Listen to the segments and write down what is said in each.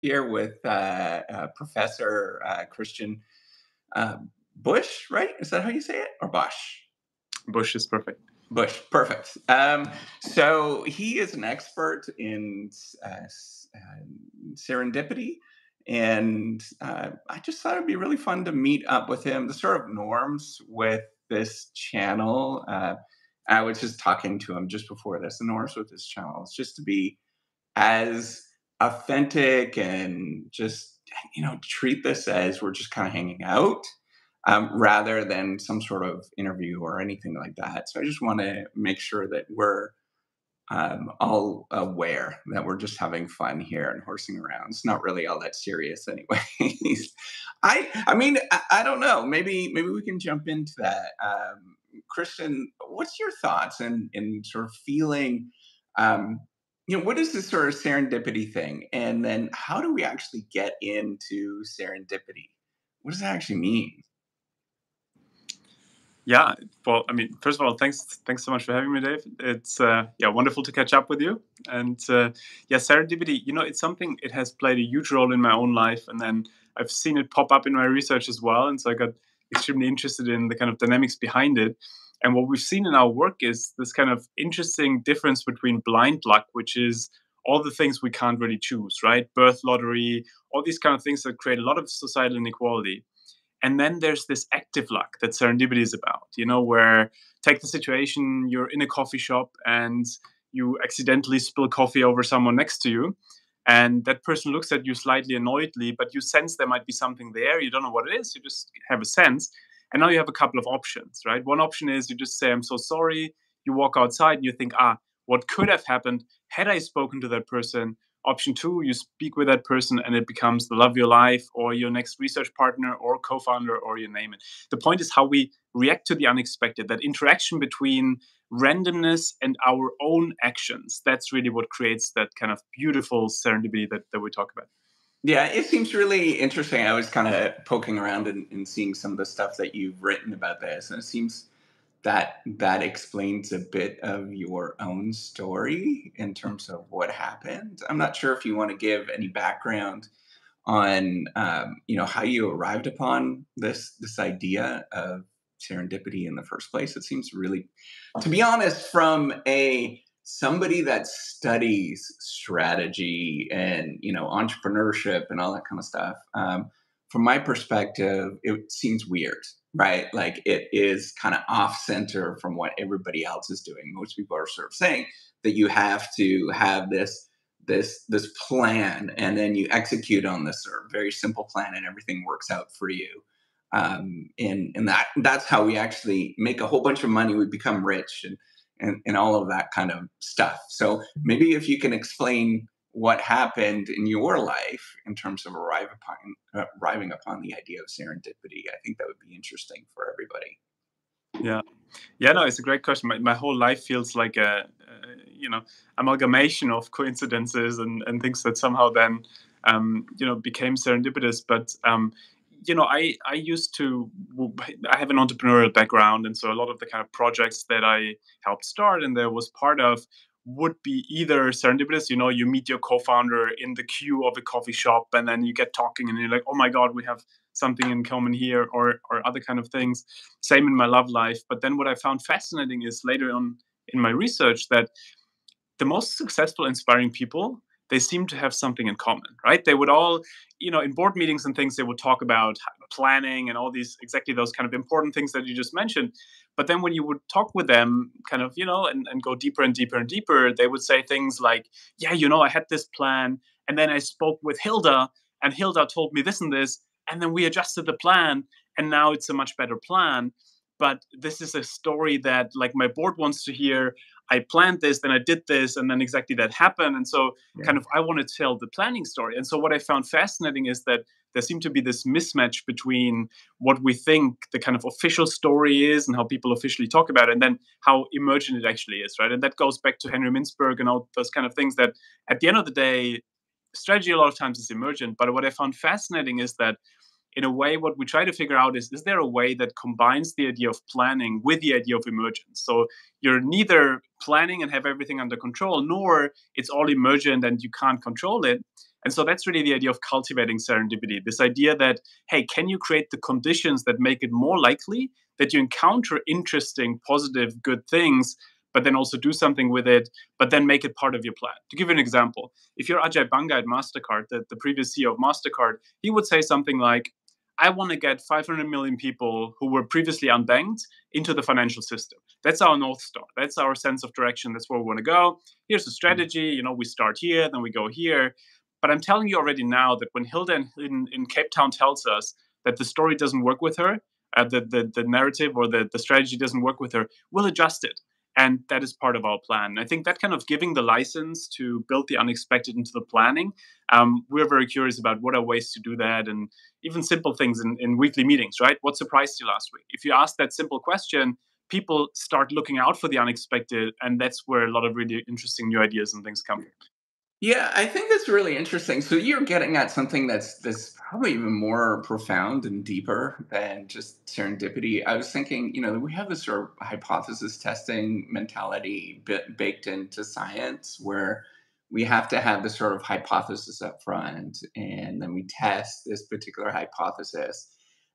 here with uh, uh, Professor uh, Christian uh, Busch, right? Is that how you say it? Or Bosch? Busch is perfect. Busch, perfect. Um, so he is an expert in uh, uh, serendipity. And I just thought it'd be really fun to meet up with him. The sort of norms with this channel. I was just talking to him just before this. The norms with this channel is just to be as authentic and just you know treat this as we're just kind of hanging out um, rather than some sort of interview or anything like that. So i just want to make sure that we're um, all aware that we're just having fun here and horsing around. It's not really all that serious anyways. I i mean I, I, don't know. Maybe maybe we can jump into that. Um, christian what's your thoughts and in sort of feeling um, you know, what is this sort of serendipity thing? And then how do we actually get into serendipity? What does that actually mean? Yeah, well, I mean, first of all, thanks, thanks so much for having me, Dave. It's uh, yeah, wonderful to catch up with you. And uh, yeah, serendipity, you know, it's something. It has played a huge role in my own life, and then I've seen it pop up in my research as well. And so I got extremely interested in the kind of dynamics behind it. And what we've seen in our work is this kind of interesting difference between blind luck, which is all the things we can't really choose, right? Birth lottery, all these kind of things that create a lot of societal inequality. And then there's this active luck that serendipity is about, you know, where take the situation you're in a coffee shop and you accidentally spill coffee over someone next to you. And that person looks at you slightly annoyedly, but you sense there might be something there. You don't know what it is, you just have a sense. And now you have a couple of options, right? One option is you just say, I'm so sorry. You walk outside and you think, ah, what could have happened had I spoken to that person? Option two, you speak with that person and it becomes the love of your life or your next research partner or co founder or you name it. The point is how we react to the unexpected, that interaction between randomness and our own actions. That's really what creates that kind of beautiful serendipity that, that we talk about. Yeah, it seems really interesting. I was kind of poking around and, and, seeing some of the stuff that you've written about this, and it seems that that explains a bit of your own story in terms of what happened. I'm not sure if you want to give any background on, um, you know, how you arrived upon this this idea of serendipity in the first place. It seems really, to be honest, from a somebody that studies strategy and you know entrepreneurship and all that kind of stuff um, from my perspective it seems weird right? Like it is kind of off center from what everybody else is doing. Most people are sort of saying that you have to have this this this plan and then you execute on this sort of very simple plan and everything works out for you um, and and that that's how we actually make a whole bunch of money. We become rich and and, and all of that kind of stuff. So maybe if you can explain what happened in your life in terms of arrive upon, uh, arriving upon the idea of serendipity, I think that would be interesting for everybody. Yeah, yeah, no, it's a great question. My, my whole life feels like a, uh, you know, amalgamation of coincidences and, and things that somehow then, um, you know, became serendipitous. But um, you know, I I used to I have an entrepreneurial background, and so a lot of the kind of projects that I helped start and there was part of would be either serendipitous. You know, you meet your co-founder in the queue of a coffee shop, and then you get talking, and you're like, oh my god, we have something in common here, or or other kind of things. Same in my love life. But then what I found fascinating is later on in my research that the most successful, inspiring people they seem to have something in common, right? They would all, you know, in board meetings and things, they would talk about planning and all these exactly those kind of important things that you just mentioned. But then when you would talk with them, kind of, you know, and, and go deeper and deeper and deeper, they would say things like, yeah, you know, I had this plan. And then I spoke with Hilda, and Hilda told me this and this. And then we adjusted the plan. And now it's a much better plan but this is a story that like my board wants to hear I planned this, then I did this, and then exactly that happened. And so, yeah. kind of, I want to tell the planning story. And so, what I found fascinating is that there seemed to be this mismatch between what we think the kind of official story is and how people officially talk about it, and then how emergent it actually is, right? And that goes back to Henry Mintzberg and all those kind of things that, at the end of the day, strategy a lot of times is emergent. But what I found fascinating is that in a way, what we try to figure out is is there a way that combines the idea of planning with the idea of emergence? So you're neither planning and have everything under control, nor it's all emergent and you can't control it. And so that's really the idea of cultivating serendipity this idea that, hey, can you create the conditions that make it more likely that you encounter interesting, positive, good things, but then also do something with it, but then make it part of your plan? To give you an example, if you're Ajay Banga at MasterCard, the, the previous CEO of MasterCard, he would say something like, I want to get 500 million people who were previously unbanked into the financial system. That's our North Star. That's our sense of direction. That's where we want to go. Here's the strategy. You know, we start here, then we go here. But I'm telling you already now that when Hilda in, in Cape Town tells us that the story doesn't work with her, uh, the, the, the narrative or the, the strategy doesn't work with her, we'll adjust it. And that is part of our plan. I think that kind of giving the license to build the unexpected into the planning, um, we're very curious about what are ways to do that and even simple things in, in weekly meetings, right? What surprised you last week? If you ask that simple question, people start looking out for the unexpected. And that's where a lot of really interesting new ideas and things come. Yeah, I think that's really interesting. So you're getting at something that's that's probably even more profound and deeper than just serendipity. I was thinking, you know, we have this sort of hypothesis testing mentality baked into science where we have to have this sort of hypothesis up front and then we test this particular hypothesis.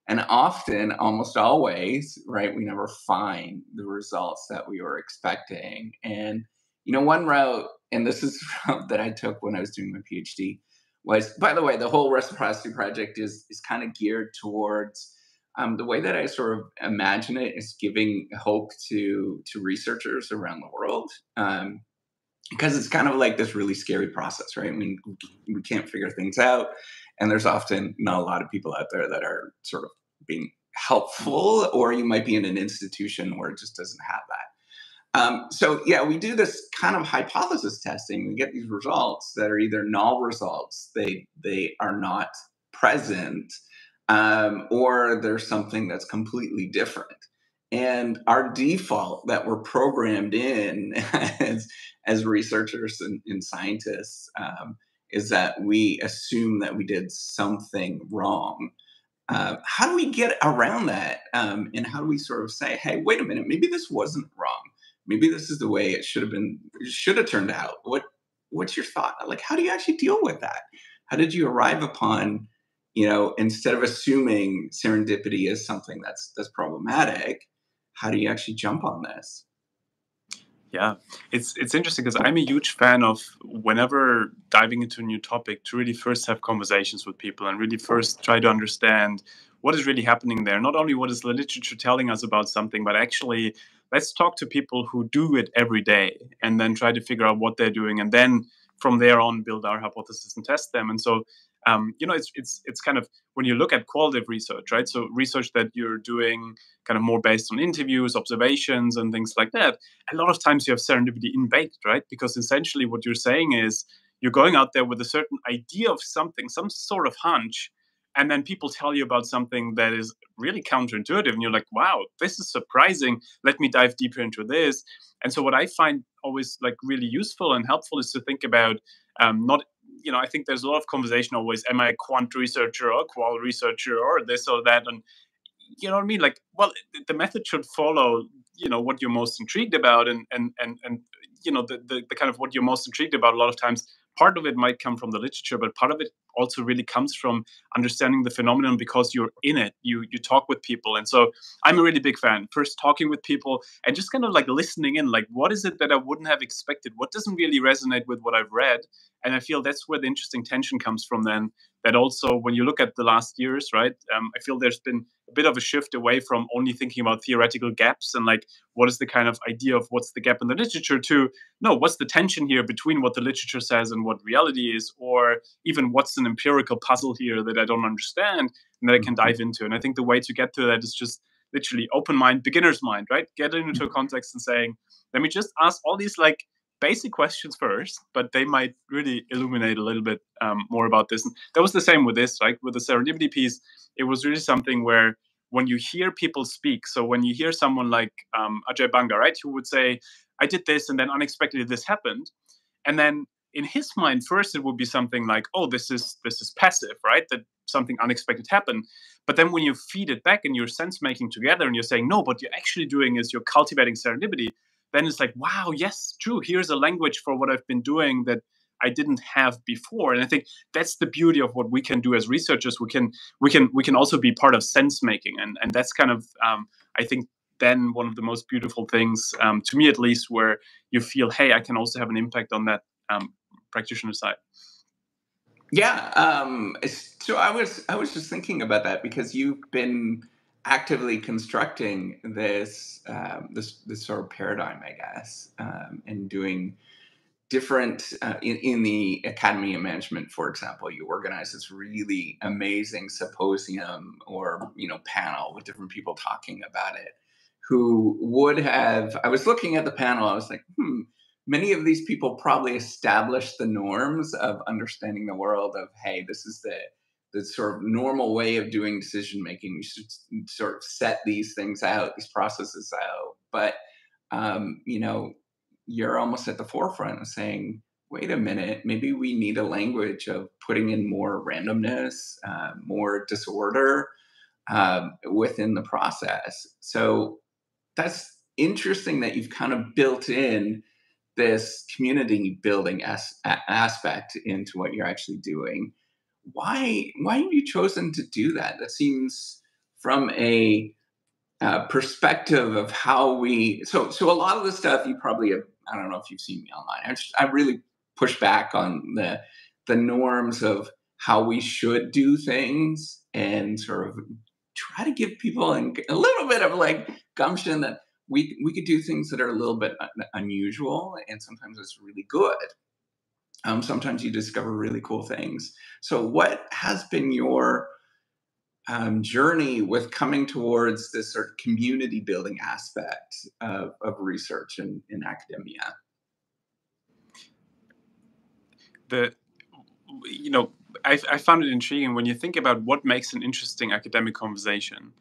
And often, almost always, right, we never find the results that we were expecting. And you know, one route, and this is route that I took when I was doing my PhD, was by the way, the whole reciprocity project is is kind of geared towards um, the way that I sort of imagine it is giving hope to to researchers around the world. Um, because it's kind of like this really scary process, right? I mean, we can't figure things out, and there's often not a lot of people out there that are sort of being helpful, or you might be in an institution where it just doesn't have that. Um, so yeah, we do this kind of hypothesis testing. We get these results that are either null results, they they are not present, um, or there's something that's completely different. And our default that we're programmed in as, as researchers and, and scientists um, is that we assume that we did something wrong. Uh, how do we get around that? Um, and how do we sort of say, hey, wait a minute, maybe this wasn't wrong? Maybe this is the way it should have been should have turned out. What what's your thought? Like how do you actually deal with that? How did you arrive upon you know instead of assuming serendipity is something that's that's problematic how do you actually jump on this? Yeah. It's it's interesting because i'm a huge fan of whenever diving into a new topic to really first have conversations with people and really first try to understand what is really happening there. Not only what is the literature telling us about something but actually let's talk to people who do it every day and then try to figure out what they're doing and then from there on build our hypothesis and test them. And so um, you know it's it's it's kind of when you look at qualitative research right? So research that you're doing kind of more based on interviews observations and things like that a lot of times you have serendipity in baked right? Because essentially what you're saying is you're going out there with a certain idea of something some sort of hunch and then people tell you about something that is really counterintuitive and you're like wow this is surprising. Let me dive deeper into this. And so what i find always like really useful and helpful is to think about um, not you know i think there's a lot of conversation always am i a quant researcher or a qual researcher or this or that? And you know what i mean? Like well the method should follow you know what you're most intrigued about and and and, and you know the, the, the kind of what you're most intrigued about a lot of times part of it might come from the literature, but part of it also really comes from understanding the phenomenon because you're in it. You you talk with people, and so I'm a really big fan. First, talking with people and just kind of like listening in, like what is it that I wouldn't have expected? What doesn't really resonate with what I've read? And I feel that's where the interesting tension comes from. Then that also, when you look at the last years, right? Um, I feel there's been a bit of a shift away from only thinking about theoretical gaps and like what is the kind of idea of what's the gap in the literature to no, what's the tension here between what the literature says and what reality is, or even what's an empirical puzzle here that I don't understand and that I can dive mm-hmm. into. And I think the way to get to that is just literally open mind, beginner's mind, right? Get into a mm-hmm. context and saying, let me just ask all these like basic questions first, but they might really illuminate a little bit um, more about this. And that was the same with this, like with the serendipity piece. It was really something where when you hear people speak, so when you hear someone like um, Ajay Banga, right, who would say, I did this and then unexpectedly this happened. And then in his mind, first it would be something like, oh, this is this is passive, right? That something unexpected happened. But then when you feed it back and you're sense making together and you're saying, no, what you're actually doing is you're cultivating serendipity, then it's like, wow, yes, true. Here's a language for what I've been doing that I didn't have before. And I think that's the beauty of what we can do as researchers. We can we can we can also be part of sense making, and and that's kind of um, I think then one of the most beautiful things um, to me at least, where you feel, hey, I can also have an impact on that um, practitioner side. Yeah. Um, so I was I was just thinking about that because you've been actively constructing this um, this this sort of paradigm, I guess, um, and doing different uh, in, in the academy of management for example you organize this really amazing symposium or you know panel with different people talking about it who would have i was looking at the panel i was like hmm many of these people probably established the norms of understanding the world of hey this is the the sort of normal way of doing decision making we should sort of set these things out these processes out. But um, you know you're almost at the forefront of saying wait a minute maybe we need a language of putting in more randomness uh, more disorder um, within the process. So that's interesting that you've kind of built in this community building as, aspect into what you're actually doing. Why why have you chosen to do that? That seems from a uh, perspective of how we so so a lot of the stuff you probably have I don't know if you've seen me online. I, just, I really push back on the the norms of how we should do things and sort of try to give people a little bit of like gumption that we we could do things that are a little bit unusual, and sometimes it's really good. Um, sometimes you discover really cool things. So, what has been your um, journey with coming towards this sort of community building aspect of, of research in, in academia? The you know I, I found it intriguing when you think about what makes an interesting academic conversation.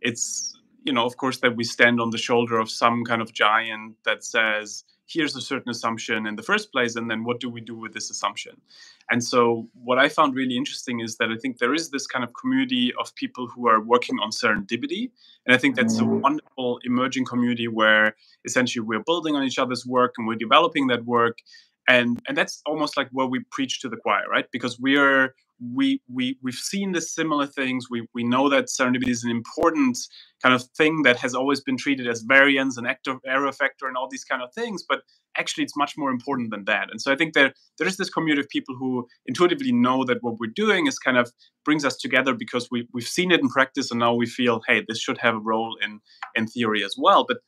It's you know, of course, that we stand on the shoulder of some kind of giant that says, here's a certain assumption in the first place, and then what do we do with this assumption? And so, what I found really interesting is that I think there is this kind of community of people who are working on serendipity. And I think that's a mm-hmm. wonderful emerging community where essentially we're building on each other's work and we're developing that work. And, and that's almost like where we preach to the choir, right? Because we're we we we've seen the similar things. We we know that serendipity is an important kind of thing that has always been treated as variance and error factor and all these kind of things, but actually it's much more important than that. And so I think there there is this community of people who intuitively know that what we're doing is kind of brings us together because we we've seen it in practice and now we feel, hey, this should have a role in in theory as well. But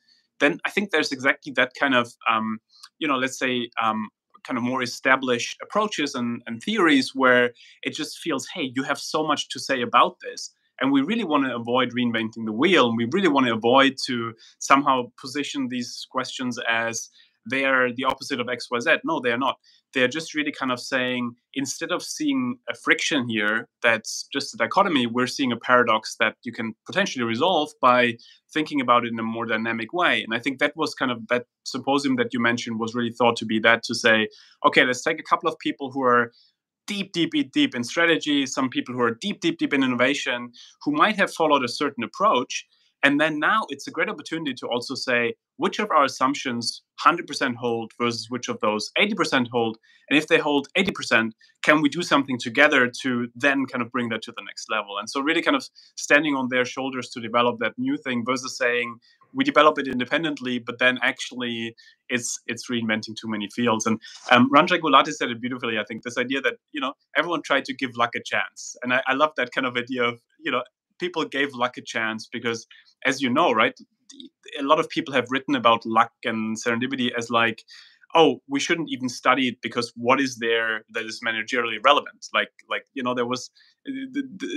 then I think there's exactly that kind of um, you know, let's say um, kind of more established approaches and, and theories where it just feels, hey, you have so much to say about this. And we really want to avoid reinventing the wheel. And we really want to avoid to somehow position these questions as they are the opposite of xyz no they are not they're just really kind of saying instead of seeing a friction here that's just a dichotomy we're seeing a paradox that you can potentially resolve by thinking about it in a more dynamic way. And i think that was kind of that symposium that you mentioned was really thought to be that to say okay let's take a couple of people who are deep, deep, deep, deep in strategy, some people who are deep, deep, deep in innovation, who might have followed a certain approach, and then now it's a great opportunity to also say which of our assumptions 100% hold versus which of those 80% hold. And if they hold 80%, can we do something together to then kind of bring that to the next level? And so, really kind of standing on their shoulders to develop that new thing versus saying we develop it independently, but then actually it's it's reinventing too many fields. And um, Ranjay Gulati said it beautifully. I think this idea that you know everyone tried to give luck a chance, and I, I love that kind of idea of you know people gave luck a chance because as you know, right, a lot of people have written about luck and serendipity as like, oh, we shouldn't even study it because what is there that is managerially relevant? Like, like you know, there was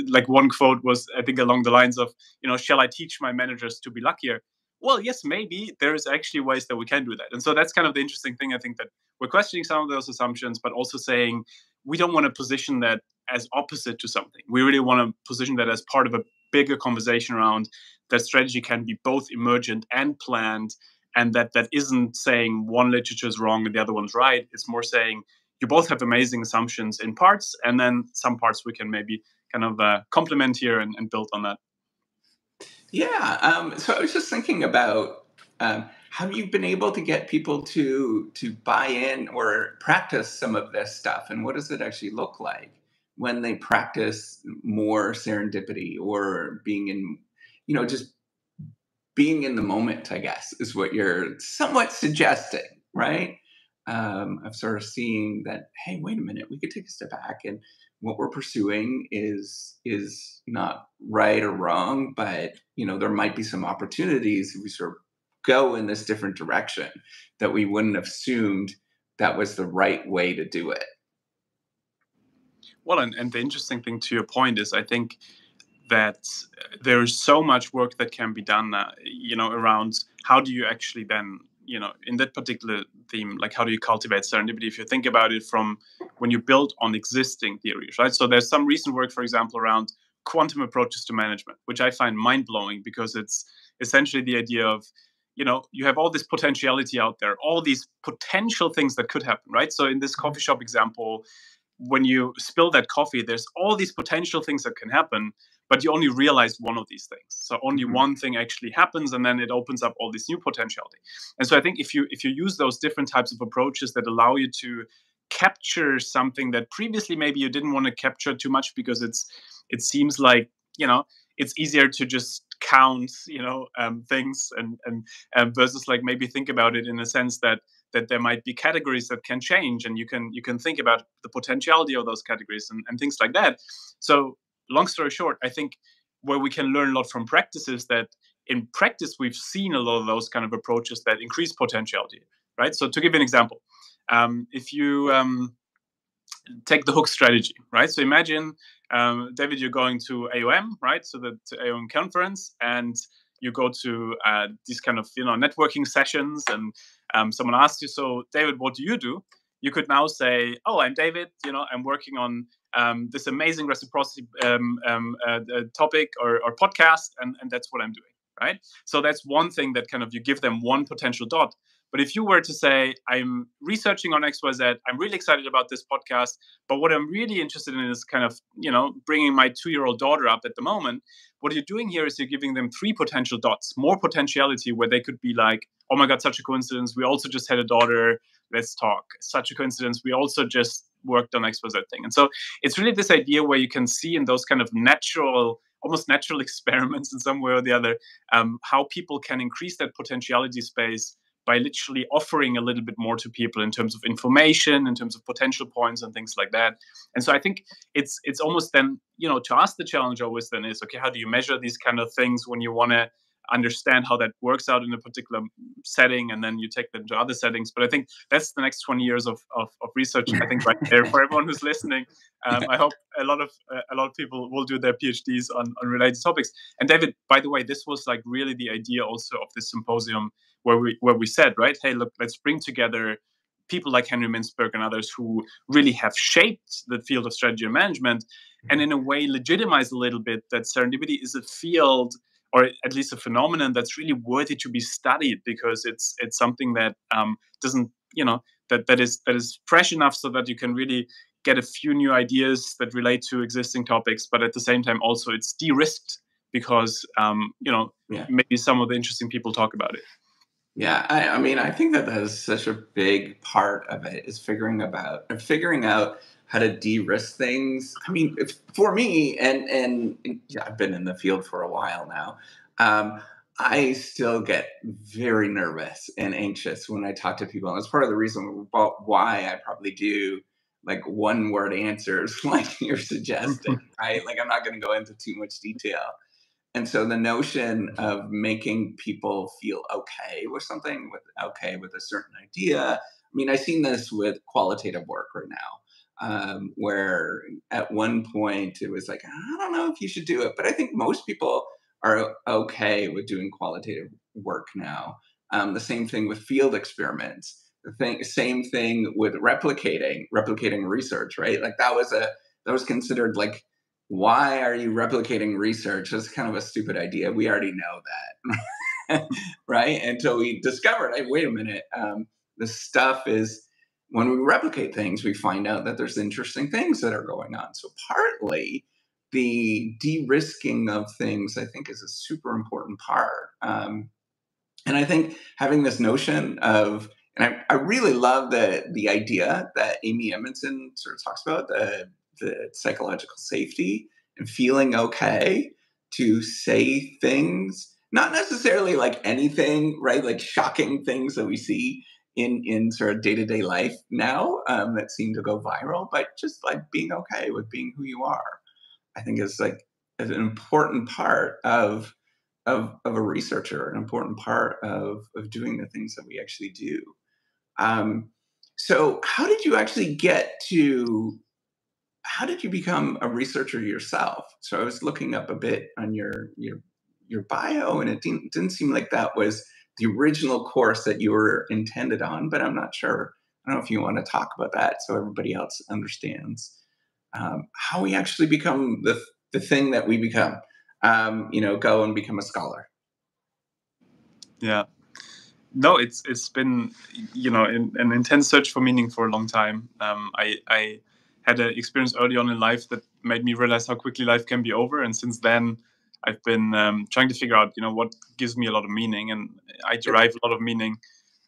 like one quote was I think along the lines of, you know, shall I teach my managers to be luckier? Well, yes, maybe there is actually ways that we can do that, and so that's kind of the interesting thing. I think that we're questioning some of those assumptions, but also saying we don't want to position that as opposite to something. We really want to position that as part of a bigger conversation around that strategy can be both emergent and planned and that that isn't saying one literature is wrong and the other one's right. It's more saying you both have amazing assumptions in parts and then some parts we can maybe kind of uh, complement here and, and, build on that. Yeah um, so i was just thinking about um, have you been able to get people to to buy in or practice some of this stuff and what does it actually look like when they practice more serendipity or being in you know just being in the moment i guess is what you're somewhat suggesting right um, of sort of seeing that hey wait a minute we could take a step back and what we're pursuing is is not right or wrong but you know there might be some opportunities if we sort of go in this different direction that we wouldn't have assumed that was the right way to do it. Well, and, and the interesting thing to your point is, I think that there is so much work that can be done, uh, you know, around how do you actually then, you know, in that particular theme, like how do you cultivate serendipity? If you think about it from when you build on existing theories, right? So there's some recent work, for example, around quantum approaches to management, which I find mind blowing because it's essentially the idea of you know you have all this potentiality out there all these potential things that could happen right so in this mm-hmm. coffee shop example when you spill that coffee there's all these potential things that can happen but you only realize one of these things so only mm-hmm. one thing actually happens and then it opens up all this new potentiality and so i think if you if you use those different types of approaches that allow you to capture something that previously maybe you didn't want to capture too much because it's it seems like you know it's easier to just count you know um, things and and um, versus like maybe think about it in a sense that that there might be categories that can change and you can you can think about the potentiality of those categories and, and things like that. So long story short i think where we can learn a lot from practice is that in practice we've seen a lot of those kind of approaches that increase potentiality right? So to give an example um, if you um, take the hook strategy right? So imagine um, David, you're going to AOM, right? So the AOM conference, and you go to uh, these kind of you know networking sessions, and um, someone asks you, "So, David, what do you do?" You could now say, "Oh, I'm David. You know, I'm working on um, this amazing reciprocity um, um, uh, uh, topic or, or podcast, and, and that's what I'm doing." Right. So that's one thing that kind of you give them one potential dot. But if you were to say, I'm researching on XYZ, I'm really excited about this podcast, but what I'm really interested in is kind of, you know, bringing my two year old daughter up at the moment. What you're doing here is you're giving them three potential dots, more potentiality where they could be like, oh my God, such a coincidence. We also just had a daughter. Let's talk. Such a coincidence. We also just worked on XYZ thing. And so it's really this idea where you can see in those kind of natural almost natural experiments in some way or the other um, how people can increase that potentiality space by literally offering a little bit more to people in terms of information in terms of potential points and things like that. And so i think it's it's almost then you know to ask the challenge always then is okay how do you measure these kind of things when you want to understand how that works out in a particular setting and then you take them to other settings? But i think that's the next 20 years of, of, of research i think right there for everyone who's listening. Um, i hope a lot of uh, a lot of people will do their phds on, on related topics. And david by the way this was like really the idea also of this symposium where we where we said right hey look let's bring together people like henry mintzberg and others who really have shaped the field of strategy and management and in a way legitimize a little bit that serendipity is a field or at least a phenomenon that's really worthy to be studied because it's it's something that um, doesn't you know that that is that is fresh enough so that you can really get a few new ideas that relate to existing topics, but at the same time also it's de-risked because um, you know yeah. maybe some of the interesting people talk about it. Yeah, I, I mean, I think that that is such a big part of it is figuring about figuring out how to de-risk things. I mean, for me, and and yeah, I've been in the field for a while now. Um, I still get very nervous and anxious when I talk to people, and that's part of the reason why I probably do like one word answers, like you're suggesting, right? Like I'm not going to go into too much detail. And so the notion of making people feel okay with something, with okay with a certain idea. I mean, I've seen this with qualitative work right now um, where at one point it was like, I don't know if you should do it, but I think most people are okay with doing qualitative work now. Um, the same thing with field experiments. The thing, same thing with replicating, replicating research, right? Like that was a that was considered like, why are you replicating research? That's kind of a stupid idea. We already know that, right? Until we discovered, hey, wait a minute, um, the stuff is when we replicate things, we find out that there's interesting things that are going on. So partly the de-risking of things, I think, is a super important part. Um, And I think having this notion of, and I, I really love the the idea that Amy Edmondson sort of talks about the the psychological safety and feeling okay to say things, not necessarily like anything, right? Like shocking things that we see in in sort of day to day life now um, that seem to go viral, but just like being okay with being who you are, I think is like is an important part of of of a researcher, an important part of of doing the things that we actually do. Um, so, how did you actually get to how did you become a researcher yourself? So I was looking up a bit on your your your bio, and it didn't, didn't seem like that was the original course that you were intended on. But I'm not sure. I don't know if you want to talk about that so everybody else understands um, how we actually become the the thing that we become. Um, you know, go and become a scholar. Yeah. No, it's it's been you know in, an intense search for meaning for a long time. Um, I I had an experience early on in life that made me realize how quickly life can be over. And since then, I've been um, trying to figure out, you know, what gives me a lot of meaning, and I derive a lot of meaning.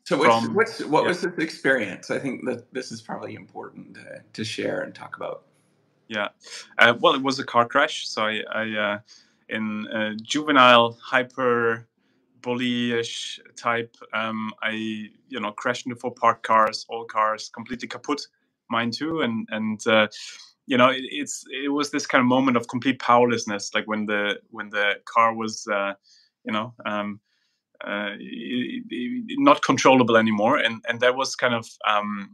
So, from, what's, what yeah. was this experience? I think that this is probably important to, to share and talk about. Yeah, uh, well, it was a car crash. So I, I uh, in a juvenile hyper bullyish type, um, I you know crashed into four parked cars, all cars completely kaput mine too and and uh, you know it, it's it was this kind of moment of complete powerlessness like when the when the car was uh, you know um, uh, not controllable anymore and and that was kind of um,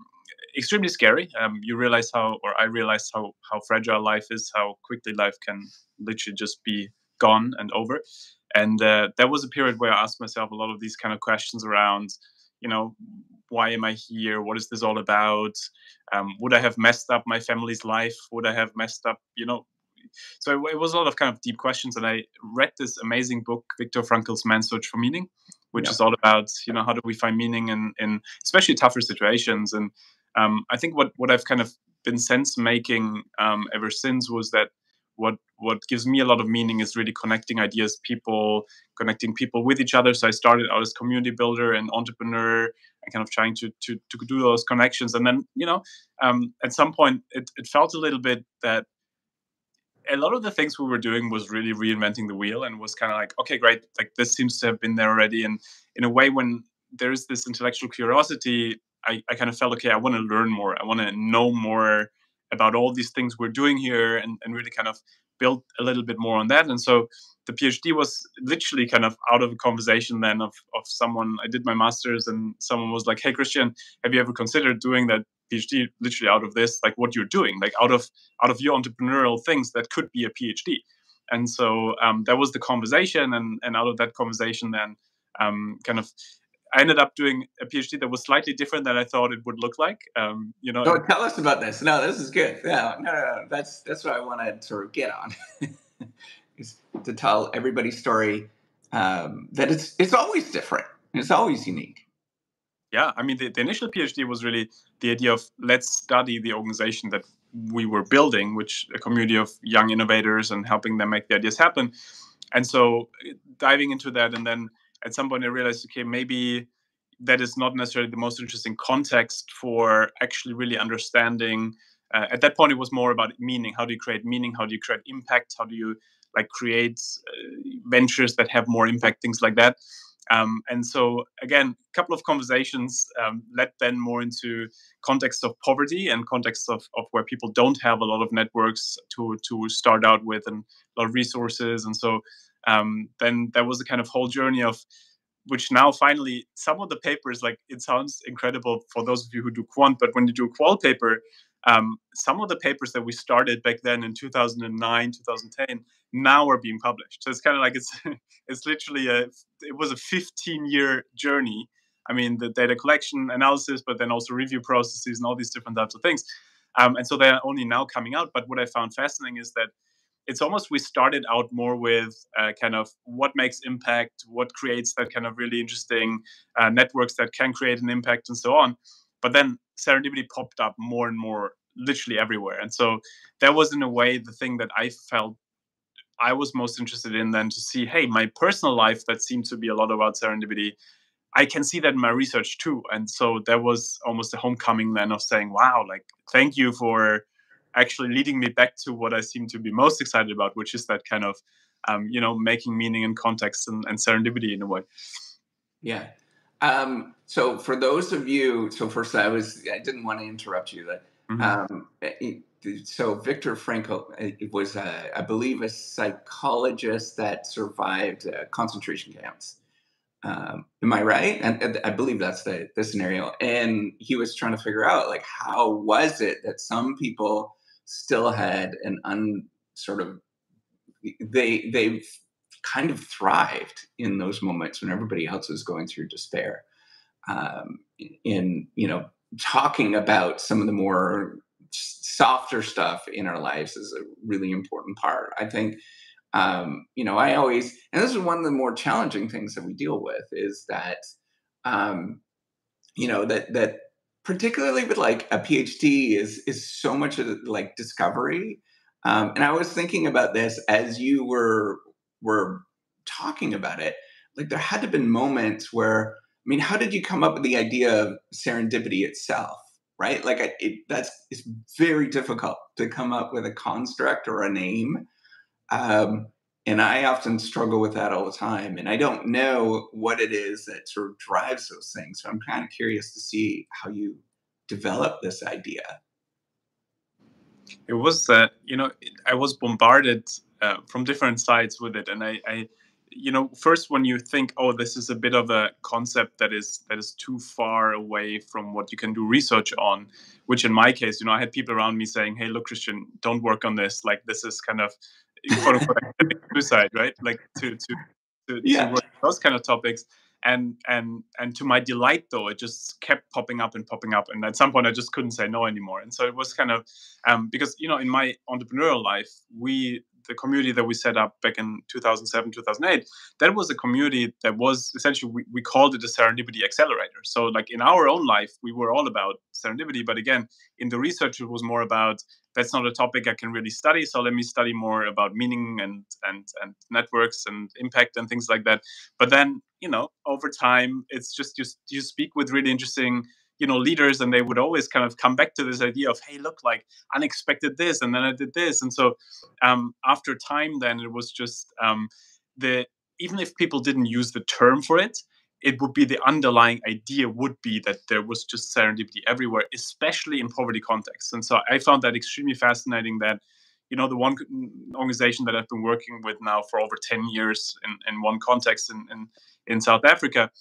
extremely scary. Um, you realize how or i realized how how fragile life is how quickly life can literally just be gone and over. And uh, that was a period where i asked myself a lot of these kind of questions around you know why am I here? What is this all about? Um, would I have messed up my family's life? Would I have messed up, you know? So it, was a lot of kind of deep questions. And I read this amazing book, Viktor Frankl's Man's Search for Meaning, which yeah. is all about, you know, how do we find meaning in, in especially tougher situations. And um, I think what, what I've kind of been sense making um, ever since was that what what gives me a lot of meaning is really connecting ideas people connecting people with each other. So i started out as community builder and entrepreneur and kind of trying to to, to do those connections. And then you know um, at some point it, it felt a little bit that a lot of the things we were doing was really reinventing the wheel and was kind of like okay great like this seems to have been there already. And in a way when there's this intellectual curiosity i, I kind of felt okay i want to learn more. I want to know more about all these things we're doing here and, and really kind of build a little bit more on that. And so the PhD was literally kind of out of a conversation then of, of someone. I did my master's and someone was like, Hey Christian, have you ever considered doing that PhD literally out of this, like what you're doing, like out of out of your entrepreneurial things that could be a PhD. And so um, that was the conversation, and, and out of that conversation, then um, kind of I ended up doing a PhD that was slightly different than I thought it would look like. Um, you know. No, tell us about this. No, this is good. No, no, no, no. That's that's what I want to sort of get on, is to tell everybody's story. Um, that it's it's always different. It's always unique. Yeah, I mean, the, the initial PhD was really the idea of let's study the organization that we were building, which a community of young innovators and helping them make the ideas happen. And so diving into that and then at some point I realized, okay, maybe that is not necessarily the most interesting context for actually really understanding. Uh, at that point, it was more about meaning. How do you create meaning? How do you create impact? How do you like create uh, ventures that have more impact? Things like that. Um, and so again, a couple of conversations um, led then more into context of poverty and context of, of where people don't have a lot of networks to to start out with and a lot of resources. And so um, then there was a kind of whole journey of which now finally some of the papers like it sounds incredible for those of you who do quant but when you do a qual paper um, some of the papers that we started back then in 2009 2010 now are being published. So it's kind of like it's it's literally a it was a 15 year journey. I mean the data collection analysis but then also review processes and all these different types of things. Um, and so they're only now coming out but what i found fascinating is that it's almost we started out more with uh, kind of what makes impact, what creates that kind of really interesting uh, networks that can create an impact and so on. But then serendipity popped up more and more, literally everywhere. And so that was in a way the thing that I felt I was most interested in then to see, hey, my personal life that seemed to be a lot about serendipity. I can see that in my research too. And so that was almost a homecoming then of saying, wow, like, thank you for actually leading me back to what I seem to be most excited about, which is that kind of, um, you know, making meaning in context and, and serendipity in a way. Yeah. Um, so for those of you, so first I was, I didn't want to interrupt you. That mm-hmm. um, so Viktor Frankl uh, was, a, I believe, a psychologist that survived uh, concentration camps. Um, am I right? And, and, I believe that's the, the scenario. And he was trying to figure out, like, how was it that some people still had an un sort of they they kind of thrived in those moments when everybody else was going through despair. Um, in you know talking about some of the more softer stuff in our lives is a really important part. I think, um, you know, I always, and this is one of the more challenging things that we deal with is that, um, you know, that, that particularly with like a PhD is, is so much of like discovery. Um, and I was thinking about this as you were, were talking about it, like there had to been moments where, I mean, how did you come up with the idea of serendipity itself? right? Like I, it, that's it's very difficult to come up with a construct or a name. Um, and I often struggle with that all the time. And I don't know what it is that sort of drives those things. So I'm kind of curious to see how you develop this idea. It was, uh, you know, I was bombarded uh, from different sides with it, and I, I you know first when you think oh this is a bit of a concept that is that is too far away from what you can do research on which in my case you know i had people around me saying hey look christian don't work on this like this is kind of quote unquote suicide right? Like to to to, yeah. to work those kind of topics. And and and to my delight though it just kept popping up and popping up. And at some point i just couldn't say no anymore. And so it was kind of um, because you know in my entrepreneurial life we the community that we set up back in 2007 2008 that was a community that was essentially we, we called it a serendipity accelerator. So like in our own life we were all about serendipity but again in the research it was more about that's not a topic i can really study so let me study more about meaning and and and networks and impact and things like that. But then you know over time it's just you, you speak with really interesting you know leaders and they would always kind of come back to this idea of hey look like unexpected this and then i did this. And so um, after time then it was just um, the even if people didn't use the term for it it would be the underlying idea would be that there was just serendipity everywhere especially in poverty contexts and so i found that extremely fascinating that you know the one organization that i've been working with now for over 10 years in, in one context in, in, in south africa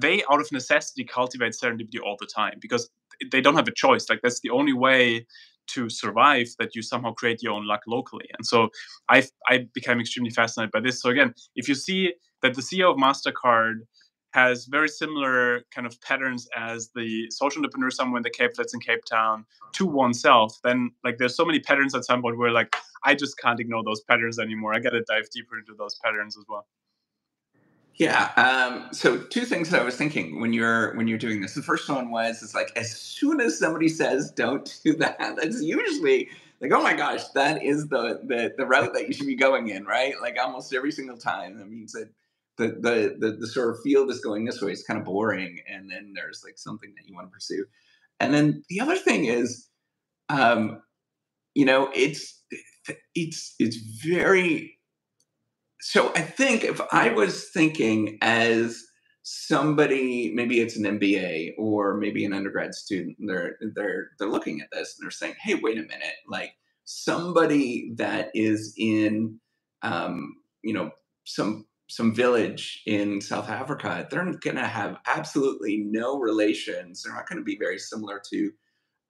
they out of necessity cultivate serendipity all the time because they don't have a choice. Like that's the only way to survive that you somehow create your own luck locally. And so i i became extremely fascinated by this. So again if you see that the ceo of mastercard has very similar kind of patterns as the social entrepreneur somewhere in the cape Flats in cape town to oneself then like there's so many patterns at some point where like i just can't ignore those patterns anymore. I gotta dive deeper into those patterns as well yeah. Um, so two things that I was thinking when you're when you're doing this. The first one was it's like as soon as somebody says don't do that, that's usually like oh my gosh, that is the the, the route that you should be going in, right? Like almost every single time. That means that the, the the the sort of field is going this way. It's kind of boring, and then there's like something that you want to pursue. And then the other thing is, um, you know, it's it's it's very so I think if I was thinking as somebody, maybe it's an MBA or maybe an undergrad student, they're they're they're looking at this and they're saying, "Hey, wait a minute!" Like somebody that is in, um, you know, some some village in South Africa, they're going to have absolutely no relations. They're not going to be very similar to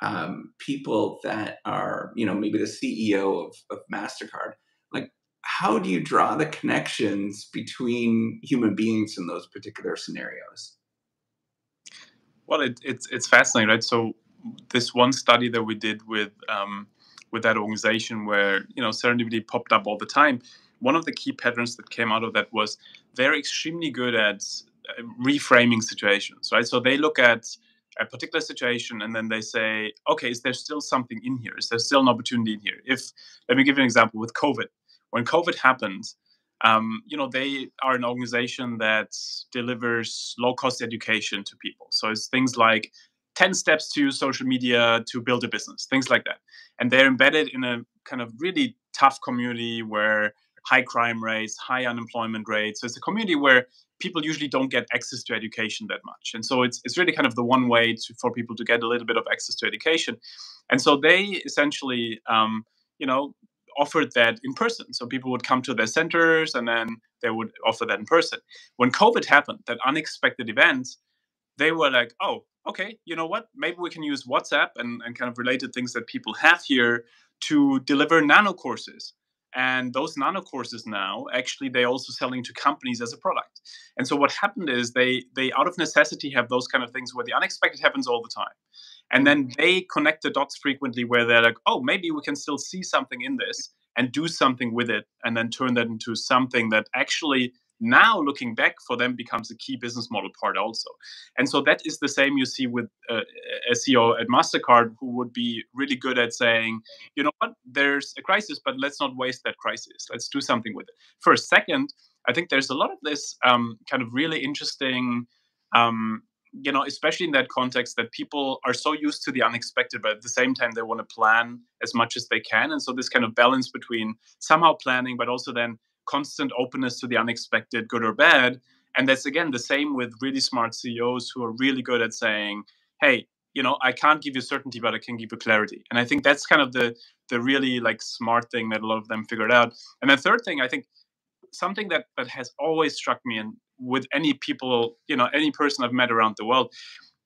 um, people that are, you know, maybe the CEO of, of Mastercard. Like how do you draw the connections between human beings in those particular scenarios? Well, it, it's it's fascinating, right? So this one study that we did with um, with that organization, where you know serendipity popped up all the time. One of the key patterns that came out of that was they're extremely good at uh, reframing situations, right? So they look at a particular situation and then they say, okay, is there still something in here? Is there still an opportunity in here? If let me give you an example with COVID when COVID happened, um, you know, they are an organization that delivers low cost education to people. So it's things like 10 steps to social media to build a business, things like that. And they're embedded in a kind of really tough community where high crime rates, high unemployment rates. So it's a community where people usually don't get access to education that much. And so it's, it's really kind of the one way to, for people to get a little bit of access to education. And so they essentially, um, you know, offered that in person. So people would come to their centers and then they would offer that in person. When COVID happened, that unexpected event, they were like, oh, okay, you know what? Maybe we can use WhatsApp and, and kind of related things that people have here to deliver nano courses and those nano courses now actually they're also selling to companies as a product. And so what happened is they they out of necessity have those kind of things where the unexpected happens all the time. And then mm. they connect the dots frequently where they're like oh maybe we can still see something in this and do something with it and then turn that into something that actually now looking back for them becomes a key business model part also. And so that is the same you see with uh, a ceo at mastercard who would be really good at saying you know what? There's a crisis but let's not waste that crisis. Let's do something with it. First. Second i think there's a lot of this um, kind of really interesting um, you know especially in that context that people are so used to the unexpected but at the same time they want to plan as much as they can. And so this kind of balance between somehow planning but also then constant openness to the unexpected, good or bad. And that's again the same with really smart CEOs who are really good at saying, hey, you know, I can't give you certainty, but I can give you clarity. And I think that's kind of the the really like smart thing that a lot of them figured out. And the third thing, I think something that that has always struck me and with any people, you know, any person I've met around the world,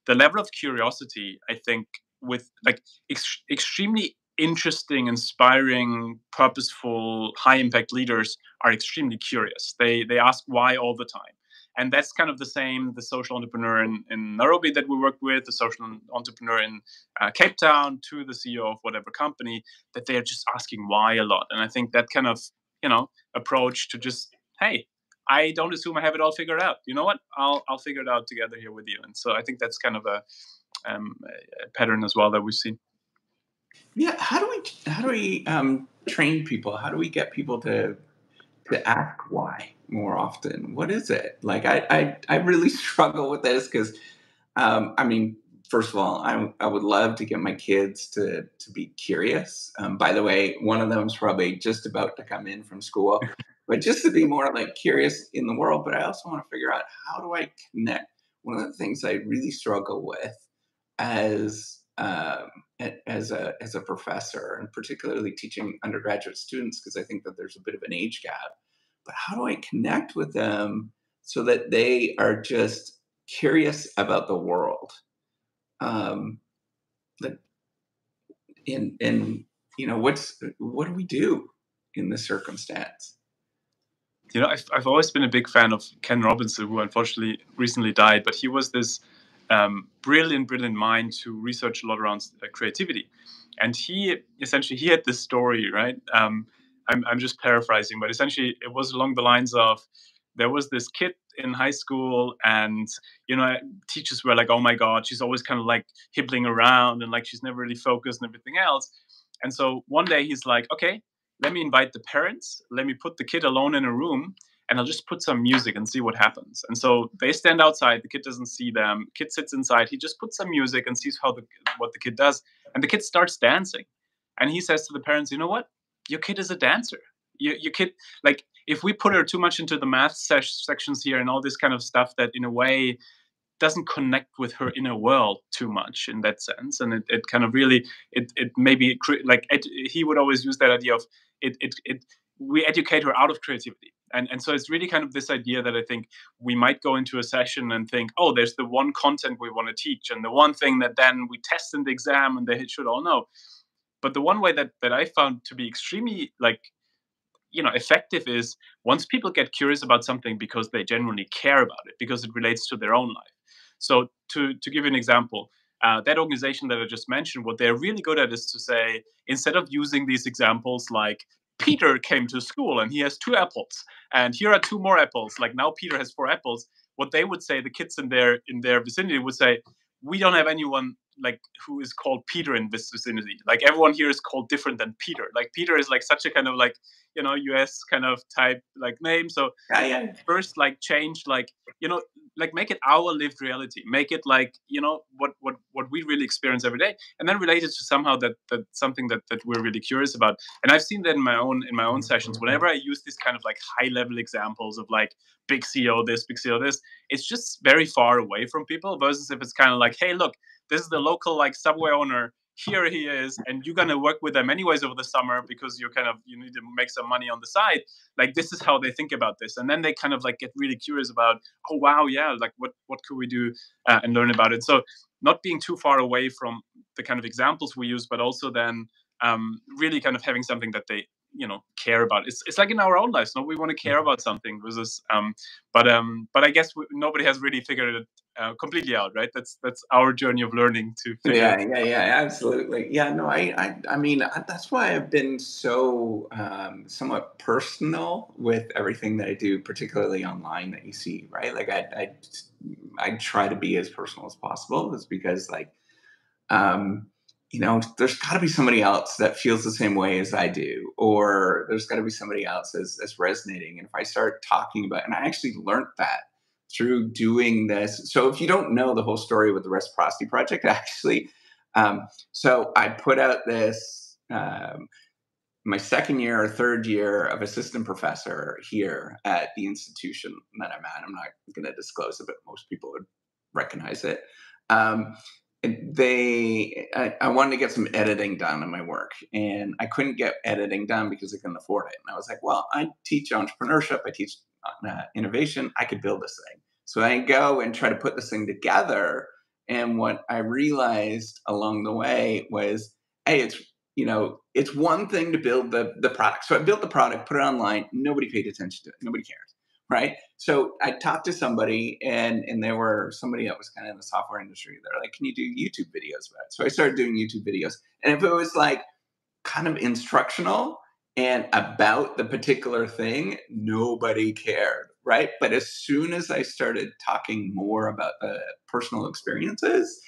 the level of curiosity, I think, with like ex- extremely interesting, inspiring, purposeful, high impact leaders are extremely curious. They they ask why all the time. And that's kind of the same, the social entrepreneur in, in Nairobi that we worked with, the social entrepreneur in uh, Cape Town, to the CEO of whatever company, that they're just asking why a lot. And I think that kind of, you know, approach to just, hey, I don't assume I have it all figured out. You know what? I'll, I'll figure it out together here with you. And so I think that's kind of a, um, a pattern as well that we've seen. Yeah, how do we how do we um, train people? How do we get people to to ask why more often? What is it like? I I, I really struggle with this because um, I mean, first of all, I I would love to get my kids to to be curious. Um, by the way, one of them is probably just about to come in from school, but just to be more like curious in the world. But I also want to figure out how do I connect. One of the things I really struggle with as um, as a as a professor, and particularly teaching undergraduate students, because I think that there's a bit of an age gap. But how do I connect with them so that they are just curious about the world? Um, that in in you know what's what do we do in this circumstance? You know, I've, I've always been a big fan of Ken Robinson, who unfortunately recently died, but he was this um, brilliant, brilliant mind to research a lot around uh, creativity. And he essentially he had this story, right? Um, I'm, I'm just paraphrasing, but essentially it was along the lines of there was this kid in high school and you know teachers were like oh my god she's always kind of like hibbling around and like she's never really focused and everything else and so one day he's like okay let me invite the parents let me put the kid alone in a room and I'll just put some music and see what happens. And so they stand outside. The kid doesn't see them. Kid sits inside. He just puts some music and sees how the what the kid does. And the kid starts dancing. And he says to the parents, "You know what? Your kid is a dancer. Your, your kid, like, if we put her too much into the math sections here and all this kind of stuff that, in a way, doesn't connect with her inner world too much in that sense and it, it kind of really it, it maybe like he would always use that idea of it, it, it we educate her out of creativity and and so it's really kind of this idea that I think we might go into a session and think, oh, there's the one content we want to teach, and the one thing that then we test in the exam, and they should all know. But the one way that that I found to be extremely like you know effective is once people get curious about something because they genuinely care about it because it relates to their own life so to to give you an example uh, that organization that i just mentioned what they're really good at is to say instead of using these examples like Peter came to school and he has two apples, and here are two more apples. Like now Peter has four apples. What they would say, the kids in their in their vicinity would say, we don't have anyone like who is called Peter in this vicinity. Like everyone here is called different than Peter. Like Peter is like such a kind of like you know US kind of type like name. So yeah, yeah. first like change like you know like make it our lived reality. Make it like you know what what what we really experience every day, and then relate it to somehow that that something that that we're really curious about. And I've seen that in my own in my own sessions. Whenever I use these kind of like high level examples of like big CEO this, big CEO this, it's just very far away from people. Versus if it's kind of like, hey, look, this is the local like subway owner here he is and you're gonna work with them anyways over the summer because you're kind of you need to make some money on the side. Like this is how they think about this. And then they kind of like get really curious about oh wow yeah like what what could we do uh, and learn about it? So not being too far away from the kind of examples we use but also then um, really kind of having something that they you know care about. It's, it's like in our own lives no? We want to care mm-hmm. about something versus um but um but i guess we, nobody has really figured it uh, completely out right? That's that's our journey of learning to yeah yeah yeah absolutely. Yeah no i i, I mean that's why i've been so um somewhat personal with everything that i do particularly online that you see right? Like i i i try to be as personal as possible is because like um you know, there's got to be somebody else that feels the same way as I do, or there's got to be somebody else that's, that's resonating. And if I start talking about, and I actually learned that through doing this. So if you don't know the whole story with the Reciprocity Project, actually, um, so I put out this um, my second year or third year of assistant professor here at the institution that I'm at. I'm not going to disclose it, but most people would recognize it. Um, they I, I, wanted to get some editing done in my work and i couldn't get editing done because i couldn't afford it and i was like well i teach entrepreneurship i teach uh, innovation i could build this thing so i go and try to put this thing together and what i realized along the way was hey it's you know it's one thing to build the the product so i built the product put it online nobody paid attention to it nobody cares right? So I talked to somebody, and and there were somebody that was kind of in the software industry. They're like, "Can you do YouTube videos about it?" So I started doing YouTube videos, and if it was like kind of instructional and about the particular thing, nobody cared, right? But as soon as I started talking more about the personal experiences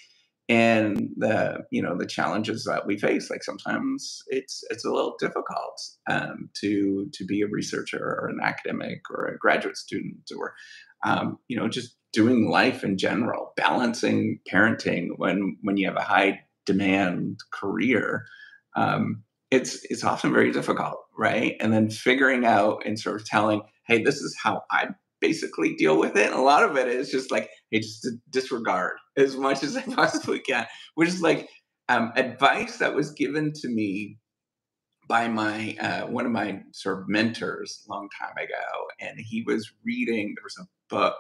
and the you know the challenges that we face like sometimes it's it's a little difficult um, to to be a researcher or an academic or a graduate student or um, you know just doing life in general balancing parenting when when you have a high demand career um, it's it's often very difficult right and then figuring out and sort of telling hey this is how i basically deal with it. And a lot of it is just like, hey, just disregard as much as I possibly can, which is like um, advice that was given to me by my uh, one of my sort of mentors a long time ago, and he was reading. There was a book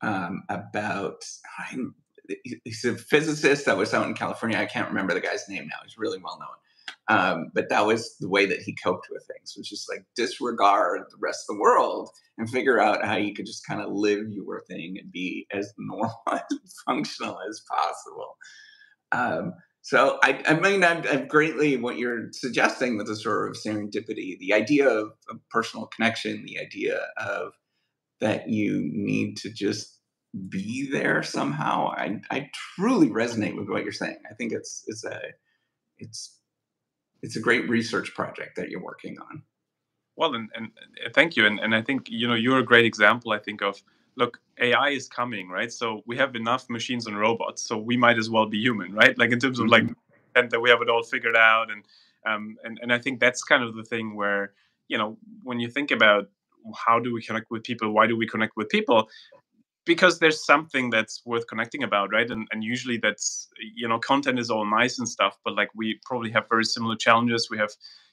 um, about. he's a physicist that was out in California. I can't remember the guy's name now. He's really well known. Um, but that was the way that he coped with things, was just like disregard the rest of the world and figure out how you could just kind of live your thing and be as normal and functional as possible. Um, so I, I mean, I'm, I'm, greatly what you're suggesting with the sort of serendipity, the idea of, of personal connection, the idea of that you need to just be there somehow. I, I truly resonate with what you're saying. I think it's it's a it's it's a great research project that you're working on. Well, and, and thank you. And, and I think, you know, you're a great example, I think, of look, AI is coming, right? So we have enough machines and robots, so we might as well be human, right? Like in terms of like, mm-hmm. and that we have it all figured out. And, um, and, and I think that's kind of the thing where, you know, when you think about how do we connect with people, why do we connect with people? Because there's something that's worth connecting about right? And, and usually that's you know content is all nice and stuff but like we probably have very similar challenges. We have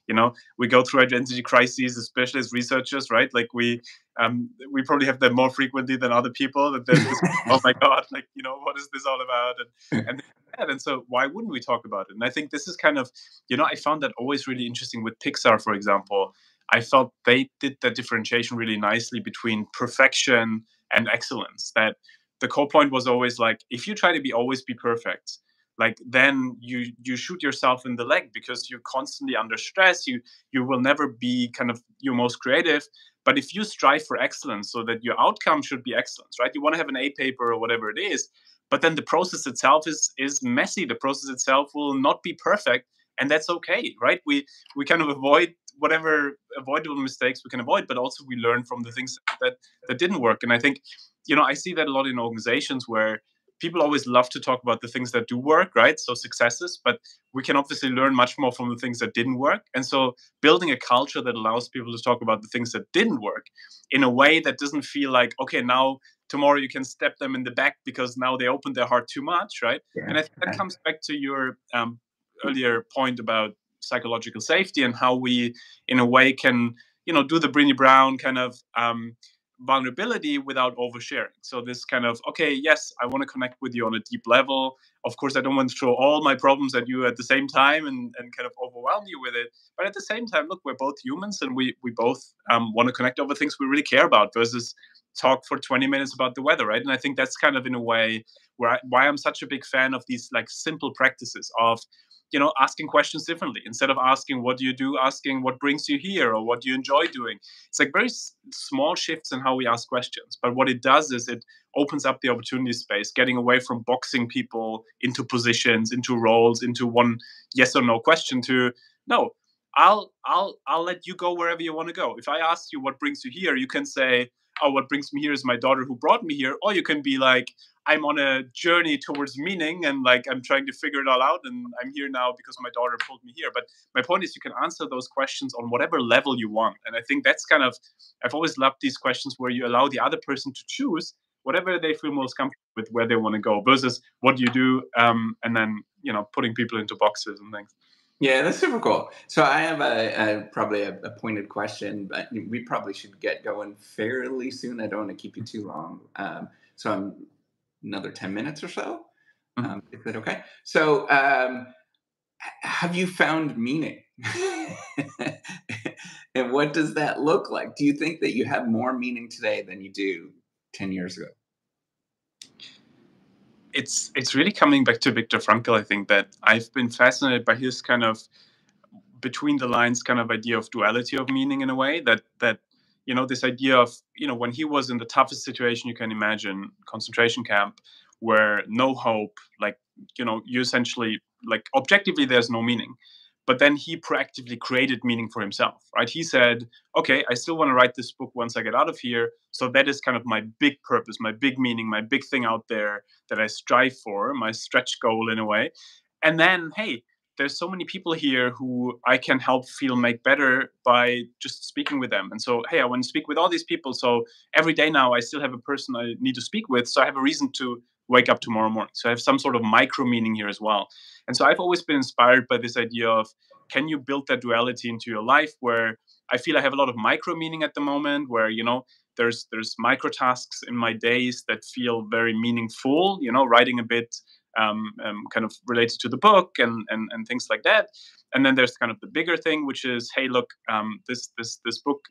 you know we go through identity crises especially as researchers right? Like we um we probably have them more frequently than other people that this oh my god like you know what is this all about? And and and so why wouldn't we talk about it? And i think this is kind of you know i found that always really interesting with pixar for example. I felt they did that differentiation really nicely between perfection and excellence that the core point was always like if you try to be always be perfect like then you you shoot yourself in the leg because you're constantly under stress you you will never be kind of your most creative. But if you strive for excellence so that your outcome should be excellence right? You want to have an a paper or whatever it is but then the process itself is is messy. The process itself will not be perfect and that's okay right? We we kind of avoid whatever avoidable mistakes we can avoid but also we learn from the things that that didn't work. And i think you know i see that a lot in organizations where people always love to talk about the things that do work right? So successes but we can obviously learn much more from the things that didn't work. And so building a culture that allows people to talk about the things that didn't work in a way that doesn't feel like okay now tomorrow you can step them in the back because now they opened their heart too much right? Yeah. and i think that comes back to your um, earlier point about psychological safety and how we in a way can you know do the Brené Brown kind of um, vulnerability without oversharing. So this kind of okay, yes, I want to connect with you on a deep level. Of course, I don't want to throw all my problems at you at the same time and, and kind of overwhelm you with it. But at the same time, look, we're both humans and we we both um, want to connect over things we really care about versus talk for 20 minutes about the weather, right? And I think that's kind of in a way where I, why I'm such a big fan of these like simple practices of you know asking questions differently. Instead of asking what do you do? asking what brings you here? or what do you enjoy doing? It's like very s- small shifts in how we ask questions. But what it does is it opens up the opportunity space getting away from boxing people into positions into roles into one yes or no question to no i'll i'll i'll let you go wherever you want to go. If i ask you what brings you here you can say oh what brings me here is my daughter who brought me here or you can be like I'm on a journey towards meaning and like I'm trying to figure it all out and I'm here now because my daughter pulled me here. But my point is you can answer those questions on whatever level you want. And I think that's kind of I've always loved these questions where you allow the other person to choose whatever they feel most comfortable with where they want to go versus what you do um, and then you know putting people into boxes and things. Yeah, that's super cool. So I have a, a probably a, a, pointed question, but we probably should get going fairly soon. I don't want to keep you too long. Um, so I'm another 10 minutes or so. Mm-hmm. Um, is that okay? So, um, have you found meaning? and what does that look like? Do you think that you have more meaning today than you do 10 years ago? It's it's really coming back to Viktor Frankl. I think that I've been fascinated by his kind of between the lines kind of idea of duality of meaning in a way that that you know this idea of you know when he was in the toughest situation you can imagine concentration camp where no hope like you know you essentially like objectively there's no meaning but then he proactively created meaning for himself right he said okay i still want to write this book once i get out of here so that is kind of my big purpose my big meaning my big thing out there that i strive for my stretch goal in a way and then hey there's so many people here who I can help feel make better by just speaking with them. And so, hey, I want to speak with all these people. So every day now, I still have a person I need to speak with. So I have a reason to wake up tomorrow morning. So I have some sort of micro meaning here as well. And so I've always been inspired by this idea of can you build that duality into your life where I feel I have a lot of micro meaning at the moment where, you know, there's there's micro tasks in my days that feel very meaningful, you know, writing a bit um, um, kind of related to the book and, and and things like that. And then there's kind of the bigger thing, which is, hey, look, um, this this this book,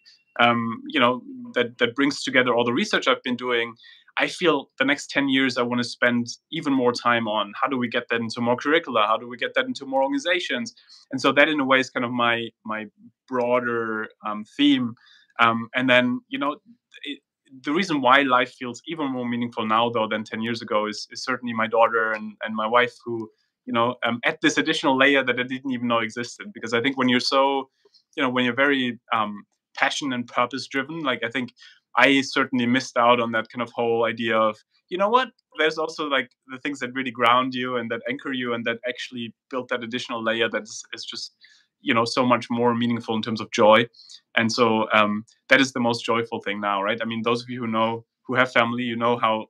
um, you know, that that brings together all the research I've been doing. I feel the next 10 years I want to spend even more time on how do we get that into more curricula? How do we get that into more organizations? And so that in a way is kind of my my broader um, theme. Um, and then, you know, it, the reason why life feels even more meaningful now though than 10 years ago is, is certainly my daughter and, and my wife who you know um, add this additional layer that i didn't even know existed because i think when you're so you know when you're very um, passion and purpose driven like i think i certainly missed out on that kind of whole idea of you know what? There's also like the things that really ground you and that anchor you and that actually build that additional layer that is, is just you know so much more meaningful in terms of joy. And so um, that is the most joyful thing now right? I mean those of you who know who have family you know how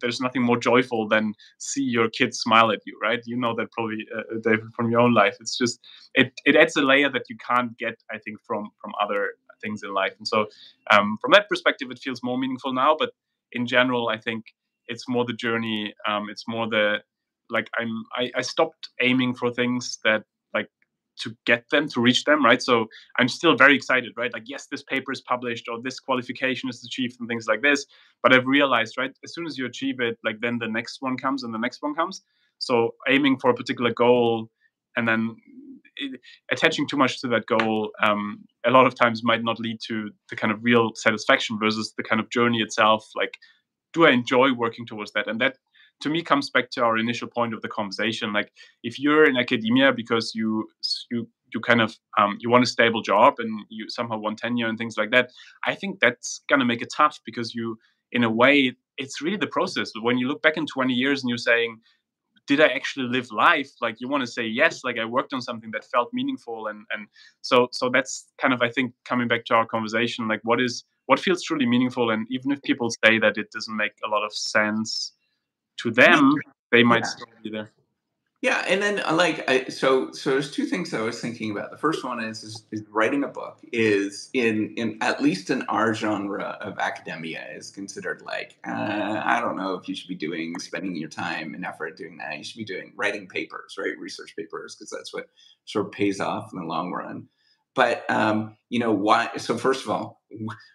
there's nothing more joyful than see your kids smile at you right? You know that probably uh, uh, david from your own life. It's just it, it adds a layer that you can't get i think from from other things in life. And so um, from that perspective it feels more meaningful now but in general i think it's more the journey um, it's more the like i'm I, I stopped aiming for things that like to get them to reach them right? So i'm still very excited right? Like yes this paper is published or this qualification is achieved and things like this but i've realized right as soon as you achieve it like then the next one comes and the next one comes. So aiming for a particular goal and then attaching too much to that goal um, a lot of times might not lead to the kind of real satisfaction versus the kind of journey itself like do i enjoy working towards that? And that to me comes back to our initial point of the conversation like if you're in academia because you you you kind of um, you want a stable job and you somehow want tenure and things like that i think that's going to make it tough because you in a way it's really the process. When you look back in 20 years and you're saying did I actually live life? Like you want to say yes, like I worked on something that felt meaningful, and and so so that's kind of I think coming back to our conversation, like what is what feels truly meaningful, and even if people say that it doesn't make a lot of sense to them, they might yeah. still be there. Yeah, and then uh, like I, so so there's two things I was thinking about. The first one is, is, is writing a book is in in at least in our genre of academia is considered like uh, I don't know if you should be doing spending your time and effort doing that. You should be doing writing papers, right? Research papers because that's what sort of pays off in the long run. But um, you know why? So first of all,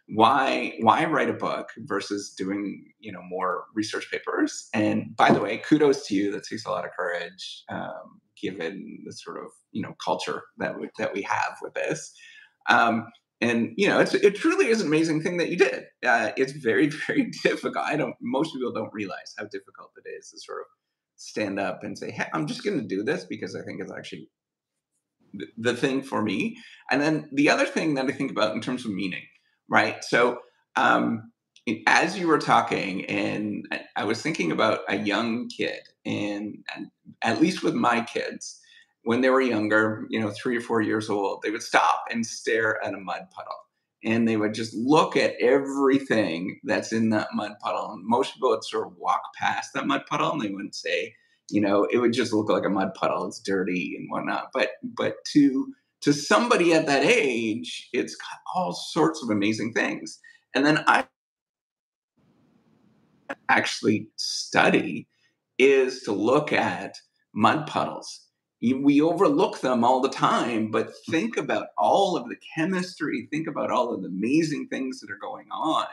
why why write a book versus doing you know more research papers? And by the way, kudos to you. That takes a lot of courage, um, given the sort of you know culture that we, that we have with this. Um, and you know, it's it truly is an amazing thing that you did. Uh, it's very very difficult. I don't. Most people don't realize how difficult it is to sort of stand up and say, "Hey, I'm just going to do this because I think it's actually the thing for me. And then the other thing that I think about in terms of meaning, right? So um, as you were talking, and I was thinking about a young kid, and, and at least with my kids, when they were younger, you know, three or four years old, they would stop and stare at a mud puddle. And they would just look at everything that's in that mud puddle. And most people would sort of walk past that mud puddle and they wouldn't say, you know, it would just look like a mud puddle. It's dirty and whatnot. But but to to somebody at that age, it's got all sorts of amazing things. And then I actually study is to look at mud puddles. We overlook them all the time, but think about all of the chemistry, think about all of the amazing things that are going on.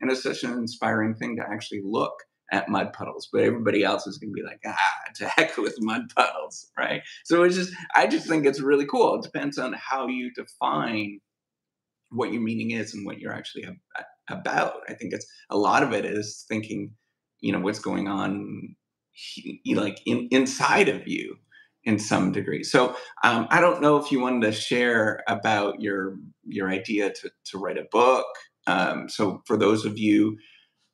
And it's such an inspiring thing to actually look at mud puddles, but everybody else is going to be like, ah, to heck with mud puddles, right? So it's just, I just think it's really cool. It depends on how you define what your meaning is and what you're actually about. I think it's a lot of it is thinking, you know, what's going on, like in, inside of you in some degree. So um, I don't know if you wanted to share about your your idea to to write a book. Um, so for those of you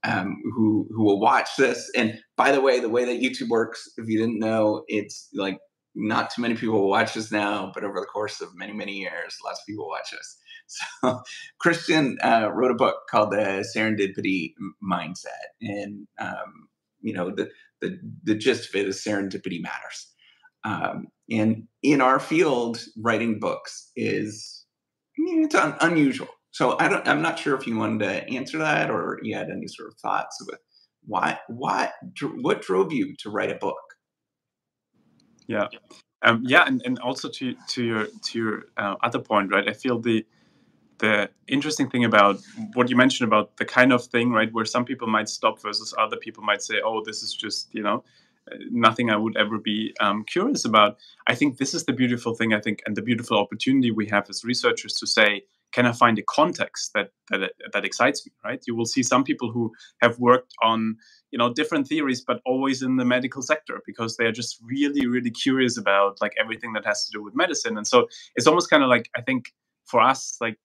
um, who who will watch this. And by the way, the way that YouTube works, if you didn't know, it's like not too many people watch this now, but over the course of many many years, lots of people watch this. So Christian uh, wrote a book called the Serendipity Mindset, and um, you know the, the the gist of it is serendipity matters. Um, and in our field, writing books is it's un- unusual so I don't. I'm not sure if you wanted to answer that or you had any sort of thoughts with why, why, what drove you to write a book? Yeah, um, yeah, and, and also to to your to your uh, other point, right? I feel the the interesting thing about what you mentioned about the kind of thing, right, where some people might stop versus other people might say, "Oh, this is just you know." nothing I would ever be um, curious about. I think this is the beautiful thing. I think, and the beautiful opportunity we have as researchers to say, can I find a context that that that excites me? Right? You will see some people who have worked on you know different theories, but always in the medical sector because they are just really really curious about like everything that has to do with medicine. And so it's almost kind of like I think for us like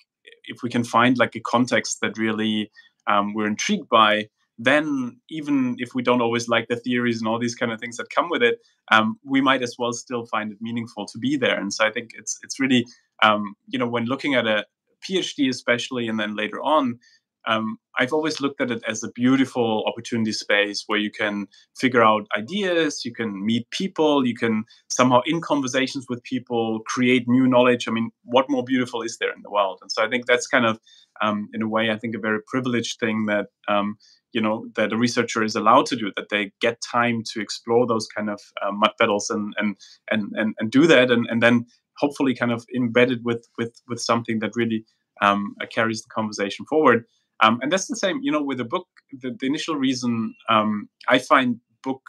if we can find like a context that really um, we're intrigued by then even if we don't always like the theories and all these kind of things that come with it um, we might as well still find it meaningful to be there and so i think it's it's really um, you know when looking at a, PhD, especially, and then later on, um, I've always looked at it as a beautiful opportunity space where you can figure out ideas, you can meet people, you can somehow, in conversations with people, create new knowledge. I mean, what more beautiful is there in the world? And so I think that's kind of, um, in a way, I think a very privileged thing that. Um, you know that a researcher is allowed to do that they get time to explore those kind of uh, mud battles and and and and, do that and, and then hopefully kind of embedded with with with something that really um, uh, carries the conversation forward. Um, and that's the same, you know, with a book. The, the initial reason um, I find book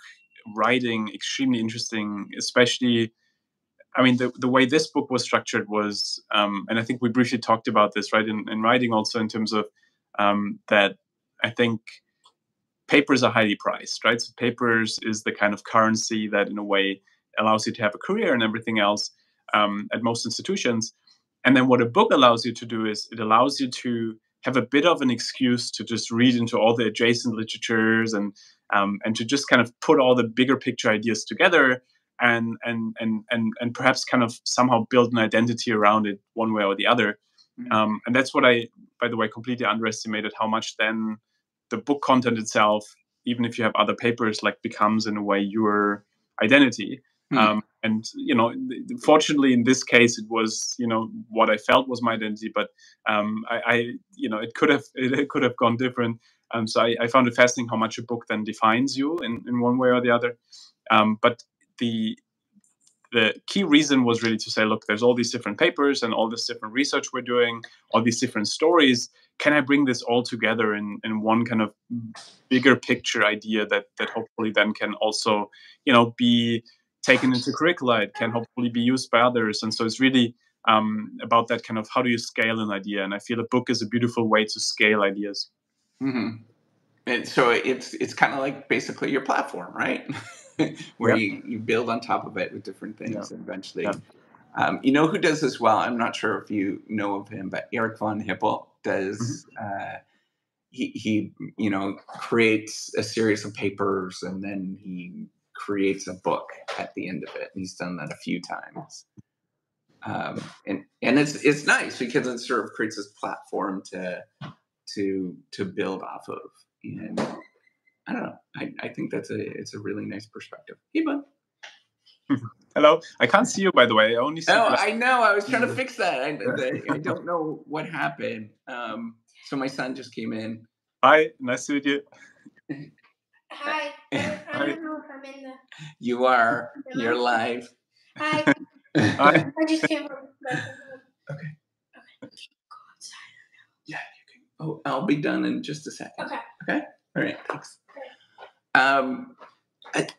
writing extremely interesting, especially. I mean, the, the way this book was structured was, um, and I think we briefly talked about this, right, in, in writing also in terms of um, that I think papers are highly priced, right? So papers is the kind of currency that, in a way, allows you to have a career and everything else um, at most institutions. And then what a book allows you to do is it allows you to have a bit of an excuse to just read into all the adjacent literatures and um, and to just kind of put all the bigger picture ideas together and and and and and perhaps kind of somehow build an identity around it one way or the other. Mm-hmm. Um, and that's what I, by the way, completely underestimated how much then the book content itself, even if you have other papers, like becomes in a way your identity. Hmm. Um, and you know, fortunately, in this case, it was you know what I felt was my identity, but um, I, I, you know, it could have it could have gone different. Um, so I, I, found it fascinating how much a book then defines you in, in one way or the other. Um, but the the key reason was really to say, look, there's all these different papers and all this different research we're doing, all these different stories. Can I bring this all together in, in one kind of bigger picture idea that that hopefully then can also, you know, be taken into curricula? It can hopefully be used by others. And so it's really um, about that kind of how do you scale an idea? And I feel a book is a beautiful way to scale ideas. Mm-hmm. And so it's it's kind of like basically your platform, right? where you, you build on top of it with different things and eventually. Um, you know who does this well? I'm not sure if you know of him, but Eric von Hippel does. Mm-hmm. Uh, he, he, you know, creates a series of papers and then he creates a book at the end of it. He's done that a few times. Um, and and it's it's nice because it sort of creates this platform to to to build off of. And I don't know. I, I think that's a it's a really nice perspective. Hey, bud. Hello. I can't see you, by the way. I only see. Oh, I know. I was trying to fix that. I, I don't know what happened. Um, so my son just came in. Hi. Nice to meet you. Hi. I don't know if I'm in the. You are. You're live. Hi. Hi. I just came from. Okay. Okay. Yeah, you can. Oh, I'll be done in just a second. Okay. Okay. All right. Thanks. Um,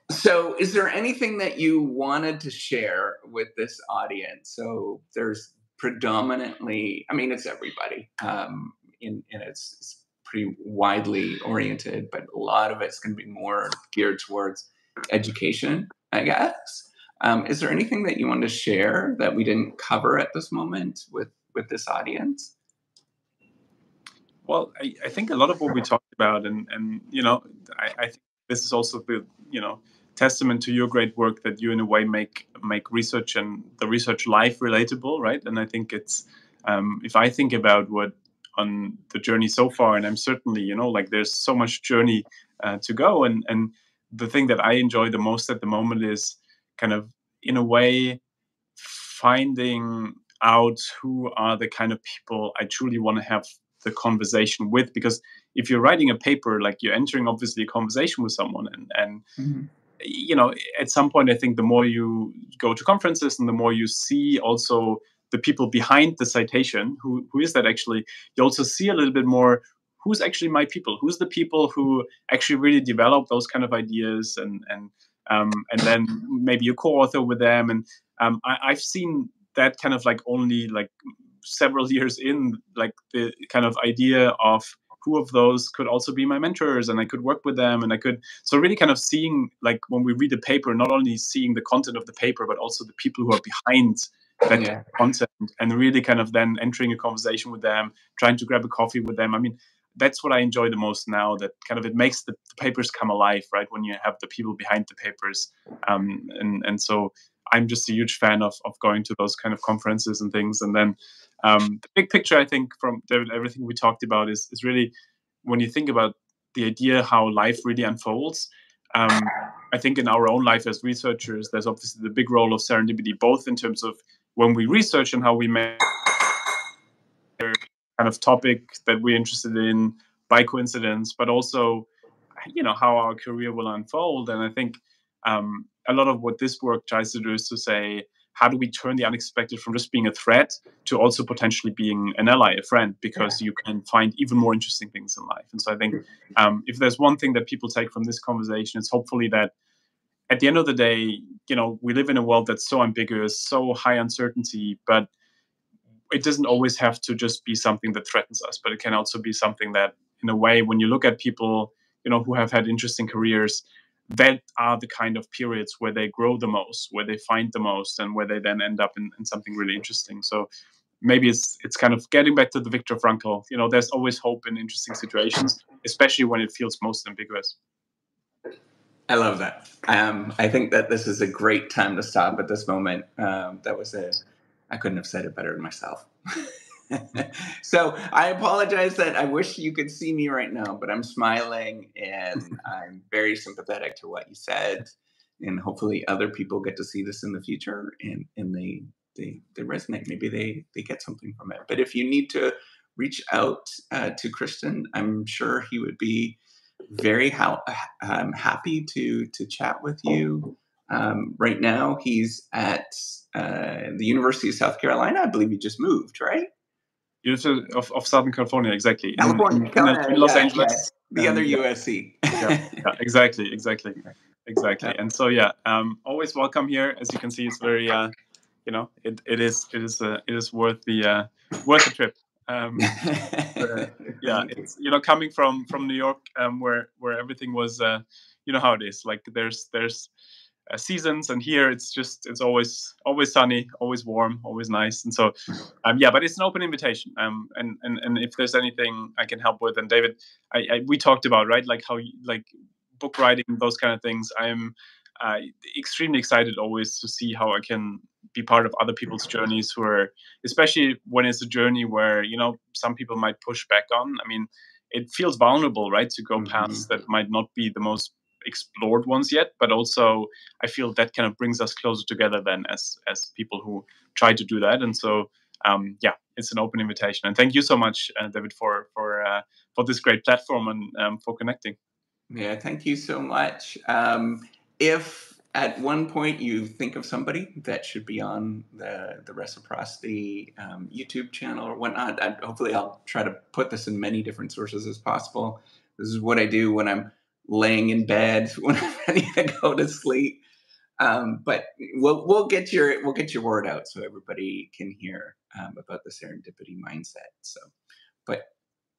so, is there anything that you wanted to share with this audience? So, there's predominantly, I mean, it's everybody, um, in, and it's, it's pretty widely oriented, but a lot of it's going to be more geared towards education, I guess. Um, is there anything that you want to share that we didn't cover at this moment with with this audience? Well, I, I think a lot of what we talked about, and and you know, I, I think this is also the you know testament to your great work that you in a way make make research and the research life relatable right and i think it's um, if i think about what on the journey so far and i'm certainly you know like there's so much journey uh, to go and and the thing that i enjoy the most at the moment is kind of in a way finding out who are the kind of people i truly want to have the conversation with because if you're writing a paper like you're entering obviously a conversation with someone and and mm-hmm. you know at some point i think the more you go to conferences and the more you see also the people behind the citation who who is that actually? You also see a little bit more who's actually my people? Who's the people who actually really develop those kind of ideas and and um, and then maybe you co-author with them? And um, I, i've seen that kind of like only like several years in, like the kind of idea of who of those could also be my mentors and I could work with them and I could so really kind of seeing like when we read a paper, not only seeing the content of the paper, but also the people who are behind that yeah. content and really kind of then entering a conversation with them, trying to grab a coffee with them. I mean, that's what I enjoy the most now. That kind of it makes the, the papers come alive, right? When you have the people behind the papers, um, and and so I'm just a huge fan of of going to those kind of conferences and things. And then um, the big picture, I think, from everything we talked about is, is really when you think about the idea how life really unfolds. Um, I think in our own life as researchers, there's obviously the big role of serendipity, both in terms of when we research and how we make kind of topic that we're interested in by coincidence, but also, you know, how our career will unfold. And I think um, a lot of what this work tries to do is to say, how do we turn the unexpected from just being a threat to also potentially being an ally, a friend, because yeah. you can find even more interesting things in life. And so I think um, if there's one thing that people take from this conversation, it's hopefully that at the end of the day, you know, we live in a world that's so ambiguous, so high uncertainty, but it doesn't always have to just be something that threatens us, but it can also be something that, in a way, when you look at people, you know, who have had interesting careers, that are the kind of periods where they grow the most, where they find the most, and where they then end up in, in something really interesting. So maybe it's it's kind of getting back to the Viktor Frankl. You know, there's always hope in interesting situations, especially when it feels most ambiguous. I love that. Um, I think that this is a great time to stop at this moment. Um, that was a, I couldn't have said it better myself. so I apologize that I wish you could see me right now, but I'm smiling and I'm very sympathetic to what you said. And hopefully other people get to see this in the future and, and they, they, they resonate. Maybe they, they get something from it. But if you need to reach out uh, to Christian, I'm sure he would be very ha- um, happy to to chat with you. Um, right now, he's at uh, the University of South Carolina. I believe he just moved, right? University of, of Southern California, exactly. California, in, in, in Los yeah, Angeles. Yeah. The um, other USC. yeah, yeah, exactly, exactly, exactly. And so, yeah, um, always welcome here. As you can see, it's very, uh, you know, it, it is it is uh, it is worth the uh, worth the trip. Um, uh, yeah, it's you know coming from from New York, um, where where everything was, uh, you know how it is. Like there's there's uh, seasons, and here it's just it's always always sunny, always warm, always nice. And so, um, yeah, but it's an open invitation. Um, and and and if there's anything I can help with, and David, I, I we talked about right, like how like book writing, those kind of things. I'm uh, extremely excited always to see how I can be part of other people's journeys who are especially when it's a journey where you know some people might push back on. I mean it feels vulnerable right to go mm-hmm. paths that might not be the most explored ones yet but also i feel that kind of brings us closer together then as as people who try to do that. And so um, yeah it's an open invitation. And thank you so much uh, david for for uh, for this great platform and um, for connecting. Yeah thank you so much. Um, if at one point you think of somebody that should be on the the reciprocity um, YouTube channel or whatnot, I, hopefully I'll try to put this in many different sources as possible. This is what I do when I'm laying in bed when I'm ready to go to sleep. Um, but we'll we'll get your we'll get your word out so everybody can hear um, about the serendipity mindset. So, but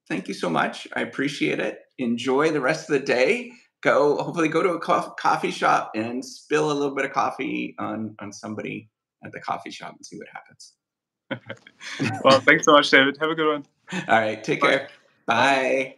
thank you so much. I appreciate it. Enjoy the rest of the day go hopefully go to a coffee shop and spill a little bit of coffee on on somebody at the coffee shop and see what happens. well, thanks so much, David. Have a good one. All right, take Bye. care. Bye.